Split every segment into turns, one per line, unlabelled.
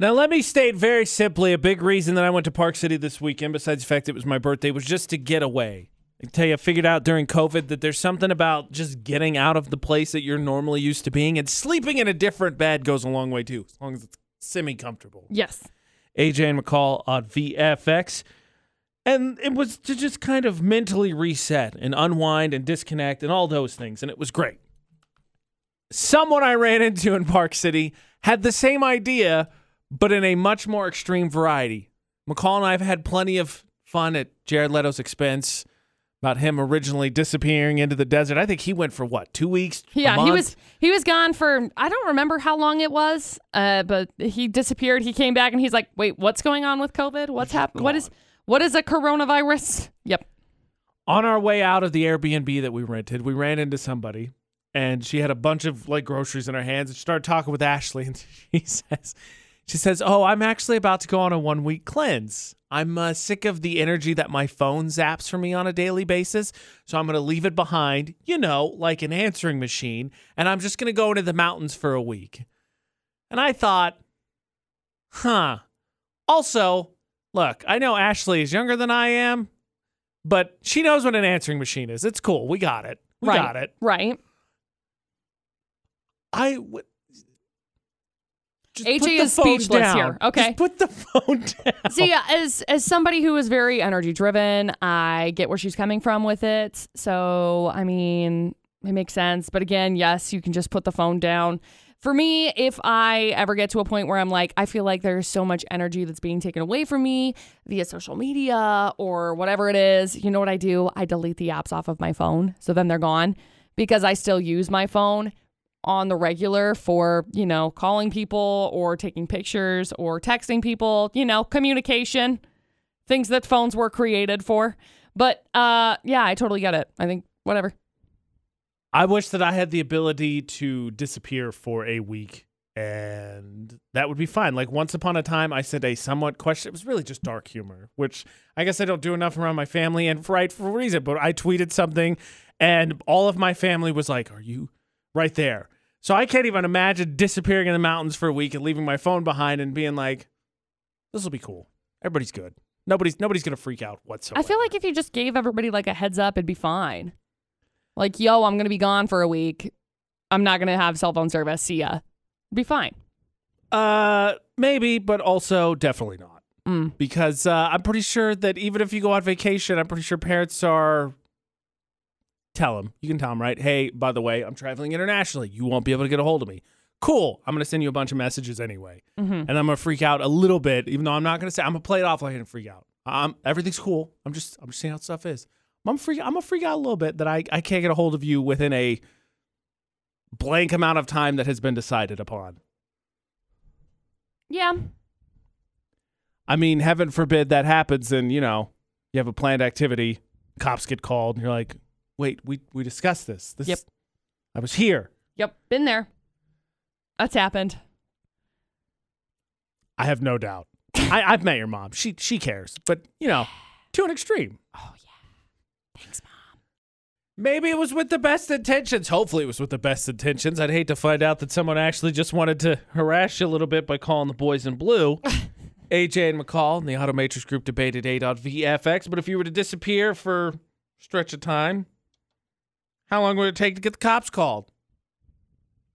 Now, let me state very simply a big reason that I went to Park City this weekend, besides the fact it was my birthday, was just to get away. I tell you, I figured out during COVID that there's something about just getting out of the place that you're normally used to being, and sleeping in a different bed goes a long way too, as long as it's semi comfortable.
Yes.
AJ and McCall on VFX. And it was to just kind of mentally reset and unwind and disconnect and all those things. And it was great. Someone I ran into in Park City had the same idea, but in a much more extreme variety. McCall and I have had plenty of fun at Jared Leto's expense about him originally disappearing into the desert. I think he went for what, two weeks?
Yeah, he was he was gone for I don't remember how long it was, uh, but he disappeared. He came back and he's like, "Wait, what's going on with COVID? What's happening? What is what is a coronavirus?" Yep.
on our way out of the Airbnb that we rented, we ran into somebody and she had a bunch of like groceries in her hands and she started talking with Ashley and she says she says, "Oh, I'm actually about to go on a 1 week cleanse. I'm uh, sick of the energy that my phone zaps for me on a daily basis, so I'm going to leave it behind, you know, like an answering machine, and I'm just going to go into the mountains for a week." And I thought, "Huh. Also, look, I know Ashley is younger than I am, but she knows what an answering machine is. It's cool. We got it. We
right.
got it.
Right.
I w- just
AJ
put the
is
phone
speechless
down.
here. Okay.
Just put the phone down.
See, as as somebody who is very energy driven, I get where she's coming from with it. So, I mean, it makes sense. But again, yes, you can just put the phone down. For me, if I ever get to a point where I'm like, I feel like there's so much energy that's being taken away from me via social media or whatever it is, you know what I do? I delete the apps off of my phone. So then they're gone because I still use my phone on the regular for, you know, calling people or taking pictures or texting people, you know, communication, things that phones were created for. But uh yeah, I totally get it. I think whatever.
I wish that I had the ability to disappear for a week and that would be fine. Like once upon a time, I said a somewhat question. It was really just dark humor, which I guess I don't do enough around my family and for right for a reason. But I tweeted something and all of my family was like, Are you right there? So I can't even imagine disappearing in the mountains for a week and leaving my phone behind and being like, This will be cool. Everybody's good. Nobody's nobody's gonna freak out whatsoever.
I feel like if you just gave everybody like a heads up, it'd be fine. Like, yo, I'm gonna be gone for a week. I'm not gonna have cell phone service. See ya. It'd be fine.
Uh, maybe, but also definitely not.
Mm.
Because uh, I'm pretty sure that even if you go on vacation, I'm pretty sure parents are. Tell them. You can tell them, right? Hey, by the way, I'm traveling internationally. You won't be able to get a hold of me. Cool. I'm going to send you a bunch of messages anyway.
Mm-hmm.
And I'm going to freak out a little bit, even though I'm not going to say, I'm going to play it off like I didn't freak out. Um, everything's cool. I'm just, I'm just seeing how stuff is. I'm freak, I'm going to freak out a little bit that I, I can't get a hold of you within a blank amount of time that has been decided upon.
Yeah.
I mean, heaven forbid that happens and, you know, you have a planned activity, cops get called, and you're like, wait, we, we discussed this. This
Yep.
I was here.
Yep. Been there. That's happened.
I have no doubt. I, I've met your mom. She she cares, but you know, to an extreme.
Oh yeah. Thanks, mom.
Maybe it was with the best intentions. Hopefully, it was with the best intentions. I'd hate to find out that someone actually just wanted to harass you a little bit by calling the boys in blue. AJ and McCall and the Automatrix Group debate at A.VFX. But if you were to disappear for a stretch of time, how long would it take to get the cops called?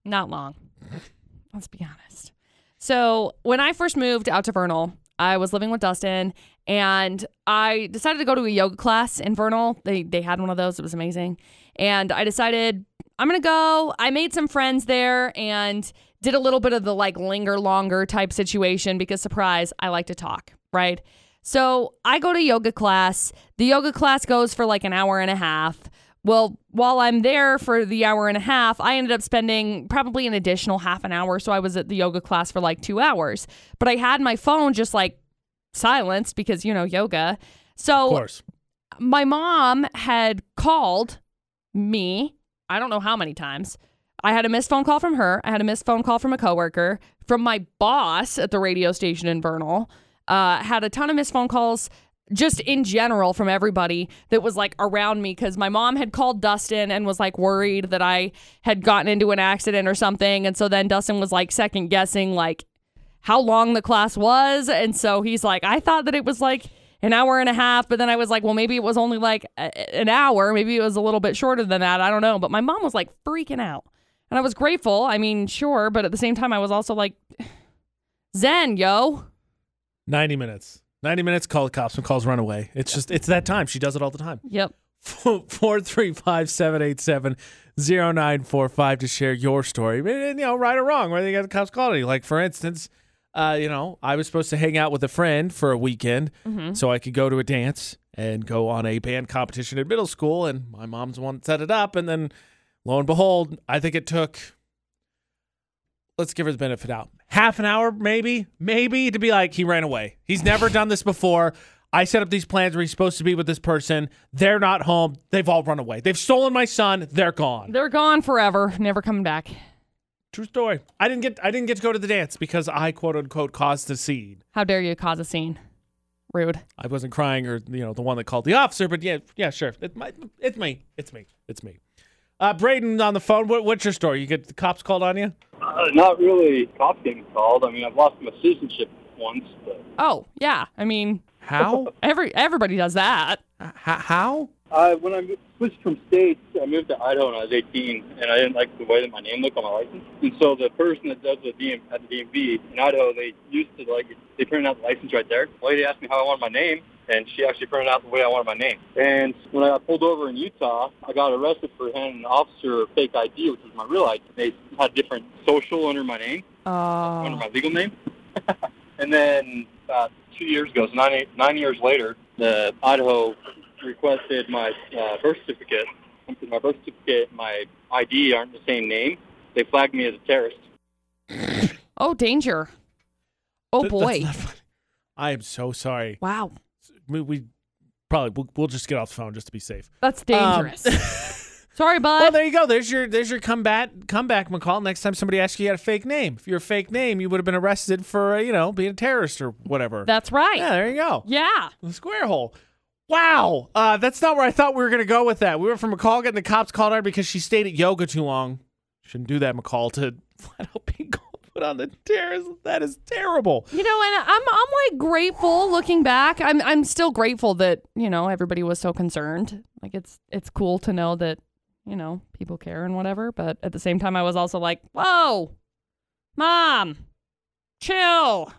Not long. Let's be honest. So when I first moved out to Vernal, I was living with Dustin and I decided to go to a yoga class in Vernal. They they had one of those. It was amazing. And I decided I'm going to go. I made some friends there and did a little bit of the like linger longer type situation because surprise, I like to talk, right? So I go to yoga class. The yoga class goes for like an hour and a half. Well, while I'm there for the hour and a half, I ended up spending probably an additional half an hour. So I was at the yoga class for like two hours. But I had my phone just like silenced because, you know, yoga. So
Of course.
my mom had called me, I don't know how many times. I had a missed phone call from her. I had a missed phone call from a coworker, from my boss at the radio station in Vernal. Uh, had a ton of missed phone calls just in general from everybody that was like around me because my mom had called Dustin and was like worried that I had gotten into an accident or something. And so then Dustin was like second guessing, like, how long the class was. And so he's like, I thought that it was like an hour and a half, but then I was like, well, maybe it was only like a- an hour. Maybe it was a little bit shorter than that. I don't know. But my mom was like freaking out. And I was grateful. I mean, sure. But at the same time, I was also like, Zen, yo.
90 minutes. 90 minutes, call the cops. When calls run away. It's just, it's that time. She does it all the time.
Yep.
435 787 0945 to share your story. And, you know, right or wrong, whether you got the cops calling you. Like, for instance, uh, you know, I was supposed to hang out with a friend for a weekend so I could go to a dance and go on a band competition at middle school. And my mom's one set it up. And then lo and behold, I think it took, let's give her the benefit out, half an hour, maybe, maybe to be like, he ran away. He's never done this before. I set up these plans where he's supposed to be with this person. They're not home. They've all run away. They've stolen my son. They're gone.
They're gone forever, never coming back.
True story. I didn't get I didn't get to go to the dance because I quote unquote caused the scene.
How dare you cause a scene? Rude.
I wasn't crying or you know the one that called the officer, but yeah, yeah, sure. It, my, it's me. It's me. It's me. Uh, Braden on the phone. What, what's your story? You get the cops called on you?
Uh, not really cops getting called. I mean, I've lost my citizenship once, but
Oh, yeah. I mean,
How?
every everybody does that.
H- how?
Uh, when I switched from states, I moved to Idaho when I was 18, and I didn't like the way that my name looked on my license. And so the person that does the DM at the DMV in Idaho, they used to like they printed out the license right there. The lady asked me how I wanted my name, and she actually printed out the way I wanted my name. And when I got pulled over in Utah, I got arrested for handing an officer a fake ID, which was my real ID. They had different social under my name. under
Oh.
my legal name. and then about two years ago, so nine, nine years later, the Idaho requested my uh, birth certificate. And My birth certificate and my ID aren't the same name. They flagged me as a terrorist.
Oh, danger. Oh
Th-
boy.
I am so sorry.
Wow.
We, we probably we'll, we'll just get off the phone just to be safe.
That's
Um,
dangerous. Sorry, bud.
Well, there you go. There's your there's your comeback comeback, McCall. Next time somebody asks you, you had a fake name. If you're a fake name, you would have been arrested for uh, you know being a terrorist or whatever.
That's right.
yeah, there you go.
Yeah.
The square hole. Wow, uh, that's not where I thought we were gonna go with that. We went from McCall getting the cops called on her because she stayed at yoga too long. Shouldn't do that, McCall. To flat out being put on the terrorist. That is terrible.
You know, and I'm I'm like grateful looking back. I'm I'm still grateful that, you know, everybody was so concerned. Like it's it's cool to know that, you know, people care and whatever, but at the same time I was also like, "Whoa. Mom. Chill."